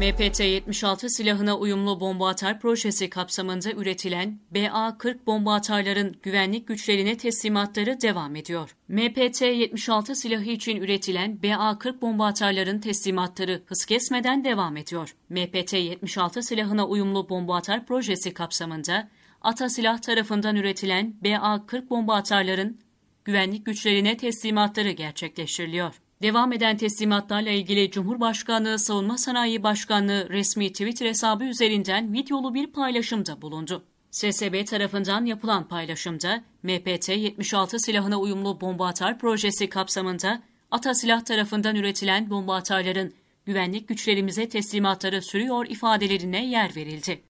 MPT-76 silahına uyumlu bomba atar projesi kapsamında üretilen BA-40 bomba atarların güvenlik güçlerine teslimatları devam ediyor. MPT-76 silahı için üretilen BA-40 bomba atarların teslimatları hız kesmeden devam ediyor. MPT-76 silahına uyumlu bomba atar projesi kapsamında Ata Silah tarafından üretilen BA-40 bomba atarların güvenlik güçlerine teslimatları gerçekleştiriliyor. Devam eden teslimatlarla ilgili Cumhurbaşkanlığı Savunma Sanayi Başkanlığı resmi Twitter hesabı üzerinden videolu bir paylaşımda bulundu. SSB tarafından yapılan paylaşımda MPT-76 silahına uyumlu bomba atar projesi kapsamında Ata Silah tarafından üretilen bomba atarların güvenlik güçlerimize teslimatları sürüyor ifadelerine yer verildi.